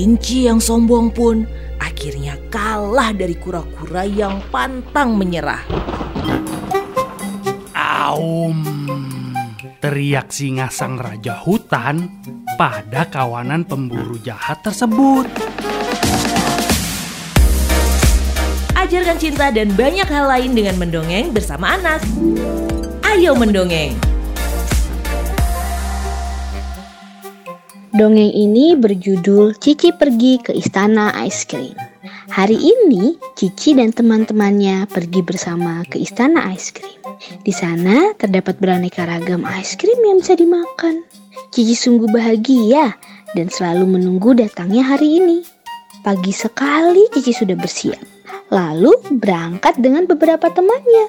Kelinci yang sombong pun akhirnya kalah dari kura-kura yang pantang menyerah. Aum, teriak singa sang raja hutan pada kawanan pemburu jahat tersebut. Ajarkan cinta dan banyak hal lain dengan mendongeng bersama anak. Ayo mendongeng! Dongeng ini berjudul Cici Pergi ke Istana Ice Cream. Hari ini, Cici dan teman-temannya pergi bersama ke Istana Ice Cream. Di sana terdapat beraneka ragam ice cream yang bisa dimakan. Cici sungguh bahagia dan selalu menunggu datangnya hari ini. Pagi sekali Cici sudah bersiap lalu berangkat dengan beberapa temannya.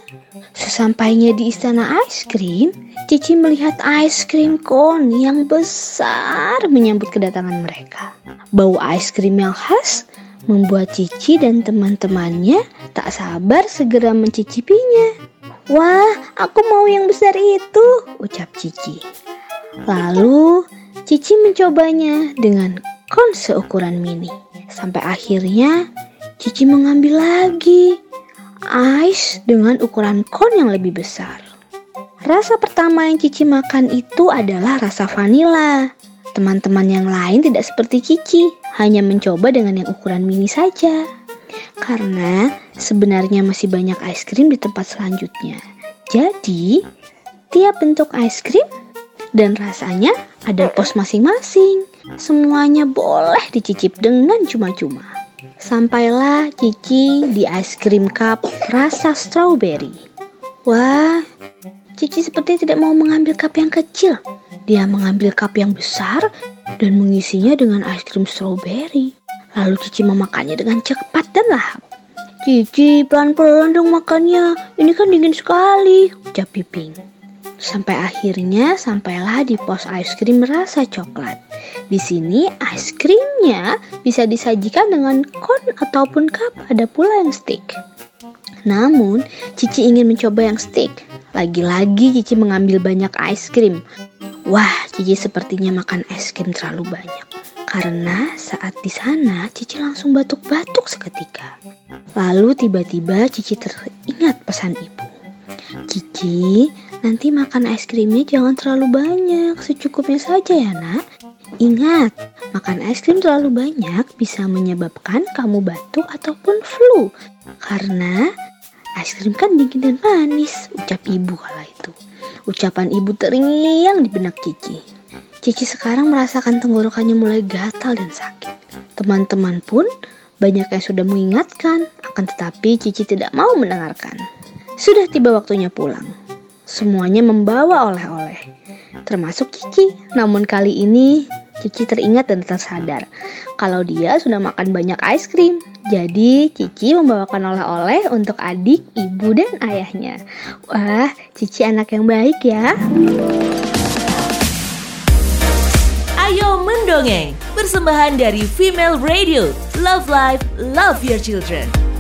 Sesampainya di istana ice cream, Cici melihat ice cream cone yang besar menyambut kedatangan mereka. Bau ice cream yang khas membuat Cici dan teman-temannya tak sabar segera mencicipinya. Wah, aku mau yang besar itu, ucap Cici. Lalu Cici mencobanya dengan kon seukuran mini. Sampai akhirnya Cici mengambil lagi ice dengan ukuran kon yang lebih besar. Rasa pertama yang Cici makan itu adalah rasa vanila. Teman-teman yang lain tidak seperti Cici, hanya mencoba dengan yang ukuran mini saja. Karena sebenarnya masih banyak es krim di tempat selanjutnya. Jadi, tiap bentuk es krim dan rasanya ada pos masing-masing. Semuanya boleh dicicip dengan cuma-cuma. Sampailah Cici di ice cream cup rasa strawberry. Wah, Cici seperti tidak mau mengambil cup yang kecil. Dia mengambil cup yang besar dan mengisinya dengan ice cream strawberry. Lalu Cici memakannya dengan cepat dan lahap. Cici, pelan-pelan dong makannya. Ini kan dingin sekali, ucap Piping. Sampai akhirnya sampailah di pos ice cream rasa coklat. Di sini es bisa disajikan dengan kon ataupun cup, ada pula yang stick. Namun, Cici ingin mencoba yang stick. Lagi-lagi Cici mengambil banyak es krim. Wah, Cici sepertinya makan es krim terlalu banyak. Karena saat di sana Cici langsung batuk-batuk seketika. Lalu tiba-tiba Cici teringat pesan ibu. Cici, nanti makan es krimnya jangan terlalu banyak, secukupnya saja ya nak. Ingat, makan es krim terlalu banyak bisa menyebabkan kamu batuk ataupun flu. Karena es krim kan dingin dan manis, ucap ibu kala itu. Ucapan ibu terngiang di benak Cici. Cici sekarang merasakan tenggorokannya mulai gatal dan sakit. Teman-teman pun banyak yang sudah mengingatkan, akan tetapi Cici tidak mau mendengarkan. Sudah tiba waktunya pulang. Semuanya membawa oleh-oleh, termasuk Cici. Namun kali ini Cici teringat dan tersadar kalau dia sudah makan banyak es krim. Jadi Cici membawakan oleh-oleh untuk adik, ibu, dan ayahnya. Wah, Cici anak yang baik ya. Ayo mendongeng, persembahan dari Female Radio. Love Life, Love Your Children.